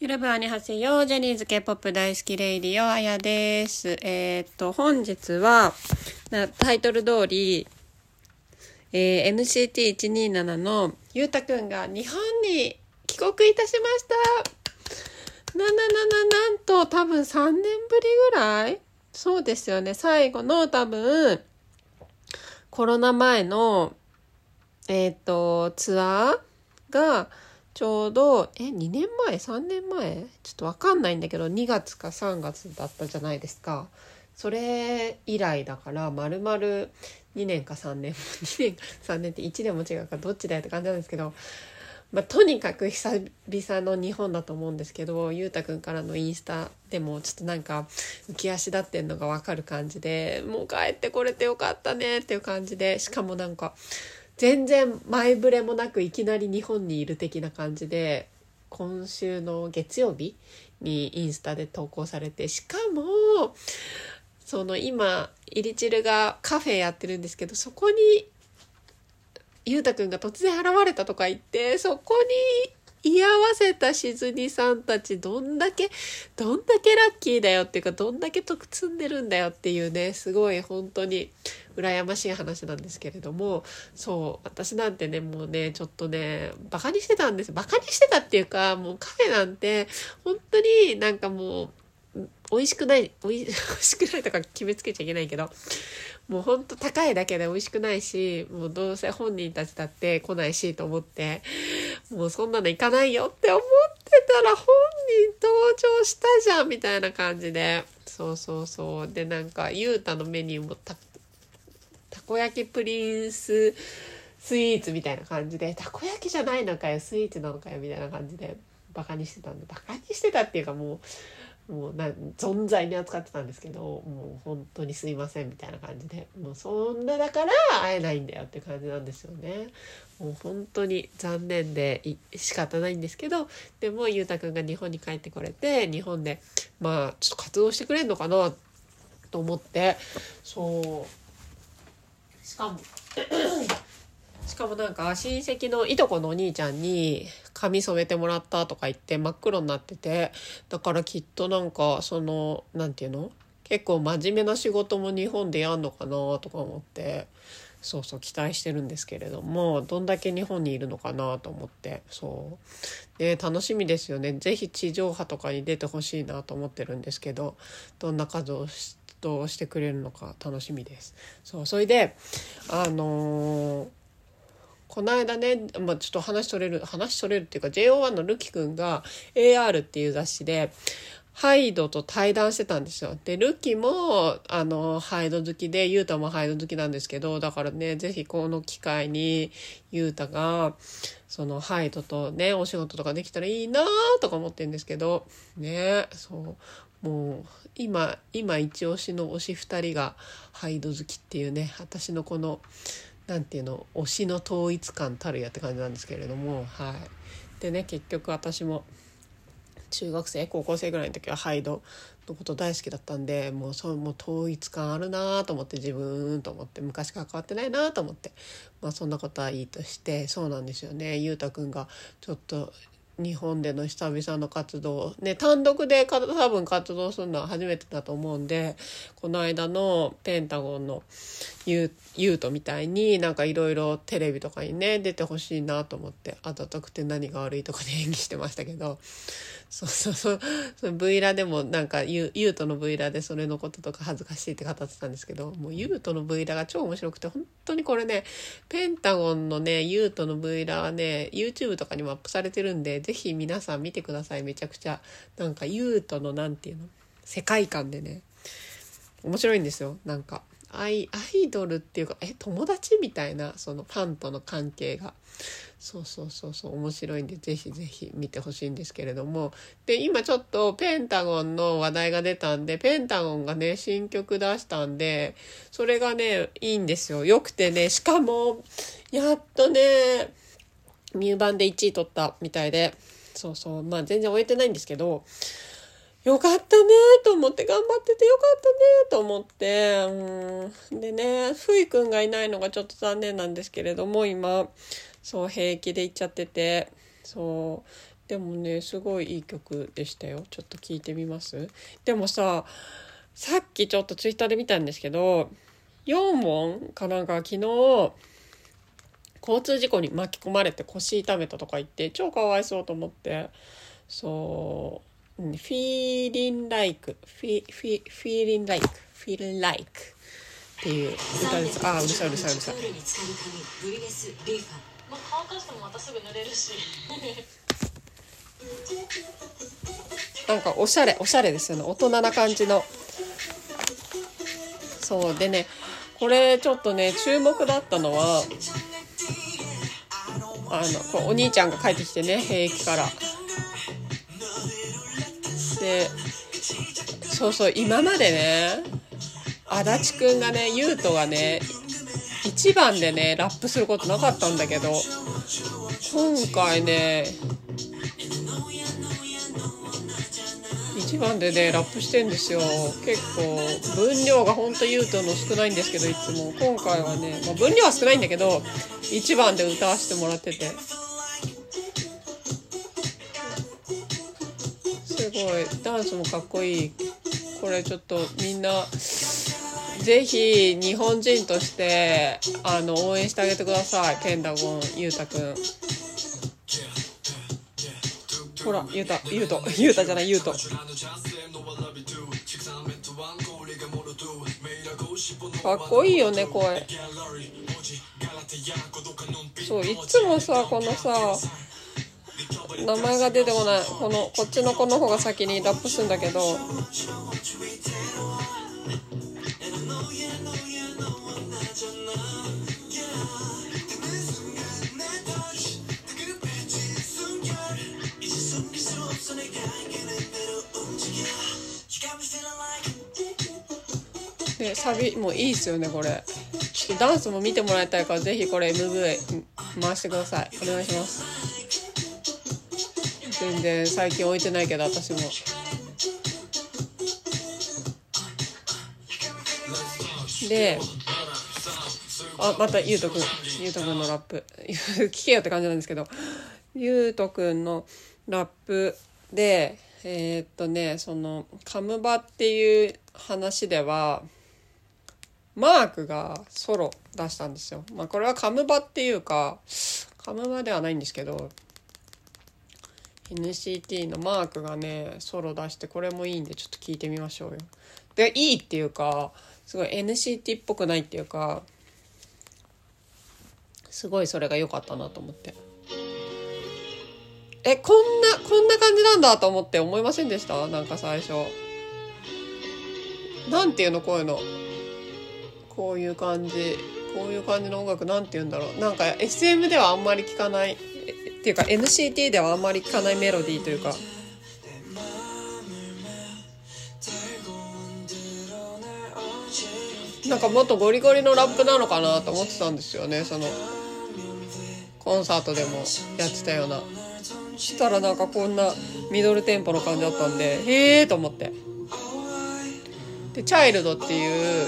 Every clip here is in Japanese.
ゆるぶはにはせよジャニーズ K-POP 大好きレイディオあやです。えーっと、本日は、タイトル通り、えー NCT127 のゆうたくんが日本に帰国いたしました。なななな、なんと多分3年ぶりぐらい？そうですよね。最後の多分、コロナ前の、えーっと、ツアーが、ちょうど、え、2年前 ?3 年前？ちょっとわかんないんだけど、2月か3月だったじゃないですか。それ以来だから、まるまる2年か3年、2年か3年って1年も違うかどっちだよって感じなんですけど、まあ、とにかく久々の日本だと思うんですけど、ゆうたくんからのインスタでもちょっとなんか浮き足立ってんのがわかる感じで、もう帰ってこれてよかったねっていう感じで、しかもなんか、全然前触れもなくいきなり日本にいる的な感じで今週の月曜日にインスタで投稿されてしかもその今イリチルがカフェやってるんですけどそこにゆうたくんが突然現れたとか言ってそこに居合わせたしずにさんたちどんだけどんだけラッキーだよっていうかどんだけ得積んでるんだよっていうねすごい本当に羨ましい話なんですけれどもそう私なんてねもうねちょっとねバカにしてたんですバカにしてたっていうかもうカフェなんて本当になんかもう美味しくない美味しくないとか決めつけちゃいけないけどもうほんと高いだけで美味しくないしもうどうせ本人たちだって来ないしと思ってもうそんなの行かないよって思ってたら本人登場したじゃんみたいな感じで。そうそうそう。でなんかゆうたのメニューもたたこ焼きプリンススイーツみたいな感じで。たこ焼きじゃないのかよスイーツなのかよみたいな感じでバカにしてたんで。バカにしてたっていうかもうもうな存在に扱ってたんですけどもう本当にすいませんみたいな感じでもうそんなだから会えないんだよって感じなんですよね。もう本当に残念で仕方ないんですけどでもゆうたくんが日本に帰ってこれて日本でまあちょっと活動してくれんのかなと思ってそうしかもしかもなんか親戚のいとこのお兄ちゃんに髪染めてもらったとか言って真っ黒になっててだからきっとなんかそのなんていうの？結構真面目な仕事も日本でやんのかなとか思ってそうそう期待してるんですけれどもどんだけ日本にいるのかなと思ってそう。で楽しみですよね。是非地上波とかに出てほしいなと思ってるんですけどどんな数をしどうしてくれるのか楽しみです。そう。それであのーこの間ね、まあ、ちょっと話取れる話取れるっていうか JO1 のルキくんが AR っていう雑誌でハイドと対談してたんですよ。で、ルキも、あの、ハイド好きで、ユータもハイド好きなんですけど、だからね、ぜひこの機会に、ユータが、そのハイドとね、お仕事とかできたらいいなとか思ってるんですけど、ね、そう、もう、今、今一押しの推し二人がハイド好きっていうね、私のこの、なんていうの推しの統一感たるやって感じなんですけれどもはい。でね結局私も中学生高校生ぐらいの時はハイドのこと大好きだったんでもうそうもう統一感あるなと思って自分と思って昔から変わってないなと思ってまあそんなことはいいとしてそうなんですよね。ゆうたくんがちょっと日本での久々の活動。ね単独で多分活動するのは初めてだと思うんでこの間のペンタゴンのユートみたいになんかいろいろテレビとかにね出てほしいなと思って「あざとくて何が悪い」とかで演技してましたけど。そうそうそう。その V ラでもなんかユユートの V ラでそれのこととか恥ずかしいって語ってたんですけどもうユートの V ラが超面白くて本当にこれねペンタゴンのねユートの V ラはね YouTube とかにもアップされてるんでぜひ皆さん見てください。めちゃくちゃなんかユートのなんていうの世界観でね。面白いんですよ。なんかアイアイドルっていうかえ友達みたいなそのファンとの関係が。そうそうそうそう面白いんでぜひぜひ見てほしいんですけれども。で今ちょっとペンタゴンの話題が出たんでペンタゴンがね新曲出したんでそれがねいいんですよ。よくてねしかもやっとねミューバンで1位取ったみたいで。そうそうまあ全然終えてないんですけどよかったねと思って頑張っててよかったねと思って。うん。でねふいくんがいないのがちょっと残念なんですけれども今そう平気で行っちゃってて。そう。でもねすごいいい曲でしたよ。ちょっと聞いてみます？でもささっきちょっとツイッターで見たんですけど4問かなんか昨日交通事故に巻き込まれて腰痛めたとか言って超かわいそうと思って。そう「フィーリンライク」「フィフィフィーリンライク」「フィーリンライク」っていう。歌ですあうるさいうるさいうるさいまあ、乾かしてもまたすぐ濡れるし。なんかおしゃれおしゃれですよね。大人な感じの。そうでね。これちょっとね注目だったのはあのこうお兄ちゃんが帰ってきてね兵役からでそうそう今までね足立くんがね優斗がね1番でねラップすることなかったんだけど今回ね1番でねラップしてんですよ。結構分量がほんと優斗の少ないんですけどいつも。今回はね、まあ、分量は少ないんだけど1番で歌わせてもらってて。い。ダンスもかっこいい。これちょっとみんなぜひ日本人としてあの応援してあげてください。ペンダゴンゆうたくん。ほらゆうたゆうとゆうたじゃないゆうとかっこいいよね声。そういつもさこのさ名前が出てこない。このこっちの子の方が先にラップするんだけど。でサビもいいっすよねこれ。ちょっとダンスも見てもらいたいからぜひこれ MV 回してください。お願いします。全然最近置いてないけど私も。であまたゆうとくんゆうとくんのラップ。聞けよって感じなんですけど。ゆうとくんのラップでえーっとねそのカムバっていう話ではマークがソロ出したんですよ。まあこれはカムバっていうかカムバではないんですけど NCT のマークがねソロ出してこれもいいんでちょっと聞いてみましょうよ。でいいっていうかすごい NCT っぽくないっていうかすごいそれが良かったなと思って。えこんなこんな感じなんだと思って思いませんでした？なんか最初。なんていうのこういうの。こういう感じこういう感じの音楽なんて言うんだろうなんか SM ではあんまり聞かないっていうか NCT ではあんまり聞かないメロディーというか。なんかもっとゴリゴリのラップなのかなと思ってたんですよね。そのコンサートでもやってたような。したらなんかこんなミドルテンポの感じだったんでへえと思って。で「チャイルド」っていう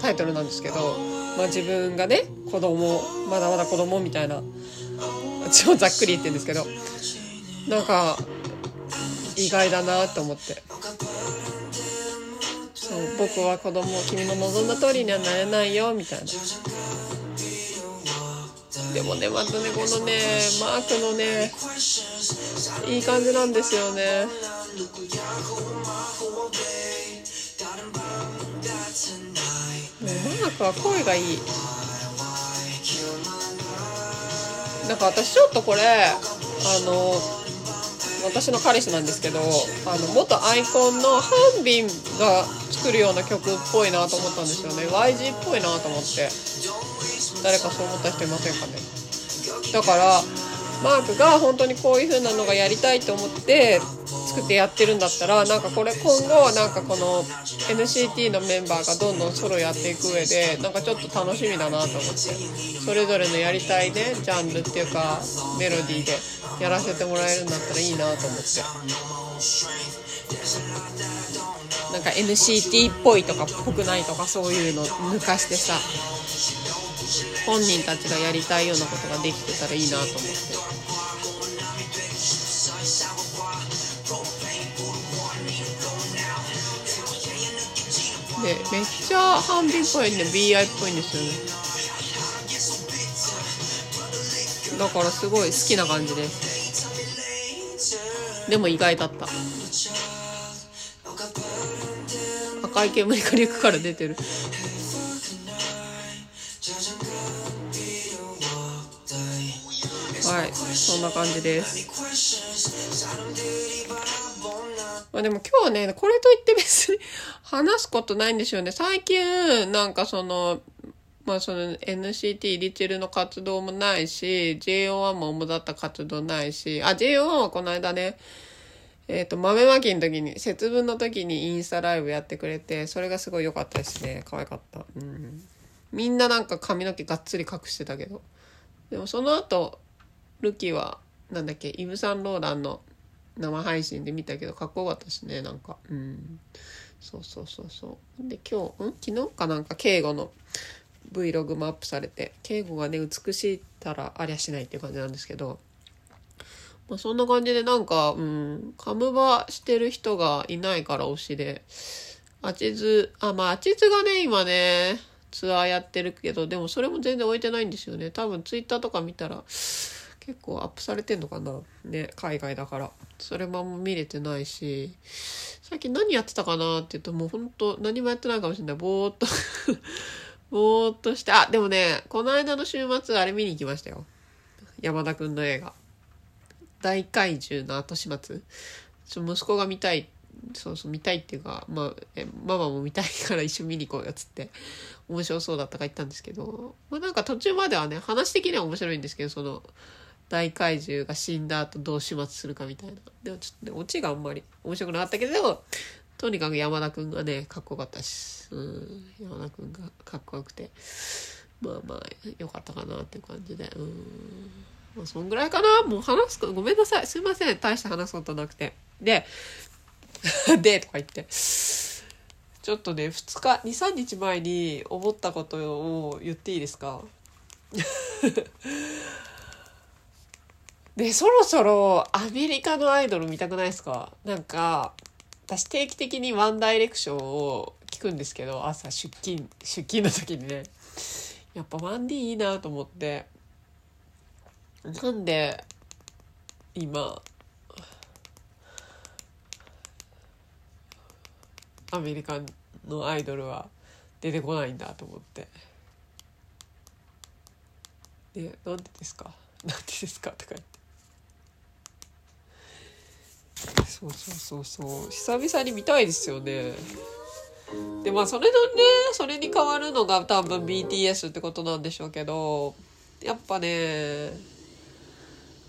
タイトルなんですけど、まあ、自分がね子供まだまだ子供みたいな超ざっくり言ってるんですけどなんか意外だなと思って。そう僕は子供君の望んだ通りにはなれないよみたいな。でもねまたねこのねマークのねいい感じなんですよね。もうマークは声がいい。なんか私ちょっとこれあの私の彼氏なんですけどあの元アイコンのハンビンが作るような曲っぽいなと思ったんですよね。YG っぽいなと思って。誰かそう思った人いませんかね。だからマークが本当にこういう風なのがやりたいと思って作ってやってるんだったらなんかこれ今後なんかこの NCT のメンバーがどんどんソロやっていく上でなんかちょっと楽しみだなと思って。それぞれのやりたいねジャンルっていうかメロディーでやらせてもらえるんだったらいいなと思って。なんか NCT っぽいとかっぽくないとかそういうの抜かしてさ本人たちがやりたいようなことができてたらいいなと思って。でめっちゃハンビっぽいね BI っぽいんですよね。だからすごい好きな感じで。すでも意外だった。赤い煙がリュックから出てる。はいそんな感じです。まあでも今日はねこれといって別に話すことないんですよね。最近なんかそのまあその NCT リチルの活動もないし JO1 も主だった活動ないしあ JO1 はこの間ねえっ、と豆まきの時に節分の時にインスタライブやってくれてそれがすごい良かったですね。可愛かった。うん。みんななんか髪の毛がっつり隠してたけど。でもその後ルキはなんだっけイブ・サンローランの生配信で見たけどかっこよかったですねなんか。うん。そうそうそうそうで今日ん？昨日かなんか敬語の Vlog もアップされて敬語がね美しいたらありゃしないっていう感じなんですけどまあ、そんな感じでなんか、うん、カムバしてる人がいないから推しで、アチズ、あ、まあ、アチズがね、今ね、ツアーやってるけど、でもそれも全然置いてないんですよね。多分ツイッターとか見たら、結構アップされてんのかなね、海外だから。それもあんま見れてないし、最近何やってたかなって言うと、もうほんと何もやってないかもしれない。ぼーっと ぼーっとして、あ、でもね、この間の週末あれ見に行きましたよ。山田くんの映画。大怪獣の後始末ちょ息子が見たいそうそう見たいっていうか、まあ、えママも見たいから一緒に見に行こうよっつって面白そうだったから言ったんですけど、まあ、なんか途中まではね話的には面白いんですけどその大怪獣が死んだ後どう始末するかみたいなでもちょっとねオチがあんまり面白くなかったけどとにかく山田くんがねかっこよかったし、うん、山田くんがかっこよくてまあまあよかったかなっていう感じでうん。まあ、そんぐらいかなもう話すこと、ごめんなさい。すいません。大して話すことなくて。で、で、とか言って。ちょっとね、2日、2、3日前に思ったことを言っていいですか？で、そろそろアメリカのアイドル見たくないですか？なんか、私定期的にワンダイレクションを聞くんですけど、朝出勤、出勤の時にね。やっぱワンディいいなと思って。なんで今アメリカのアイドルは出てこないんだと思って。でなんでですか？なんでですか？とか言って。そうそうそうそう。久々に見たいですよね。でまあそれのねそれに変わるのが多分 BTS ってことなんでしょうけどやっぱね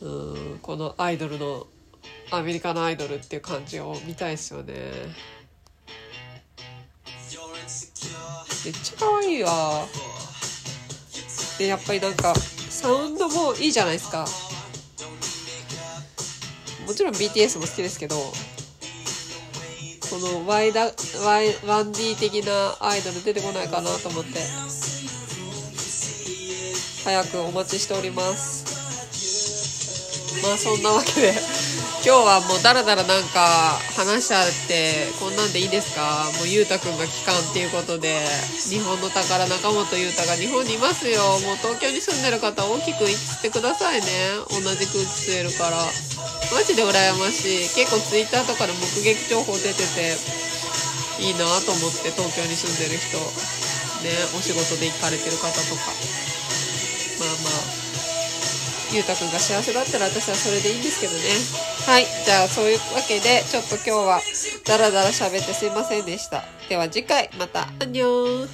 うんこのアイドルのアメリカのアイドルっていう感じを見たいですよね。めっちゃ可愛いわ。でやっぱりなんかサウンドもいいじゃないですか。もちろん BTS も好きですけどこの Y だ Y 1D 的なアイドル出てこないかなと思って早くお待ちしております。まあそんなわけで 今日はもうダラダラなんか話しちゃってこんなんでいいですか？もうゆうたくんが帰還っていうことで日本の宝中本ゆうたが日本にいますよ。もう東京に住んでる方大きく言ってくださいね。同じ空気吸えるから。マジで羨ましい結構ツイッターとかで目撃情報出てていいなと思って東京に住んでる人ねお仕事で行かれてる方とかまあまあゆうたくんが幸せだったら私はそれでいいんですけどね。はい。じゃあそういうわけで、ちょっと今日はダラダラ喋ってすいませんでした。では次回また、アンニョン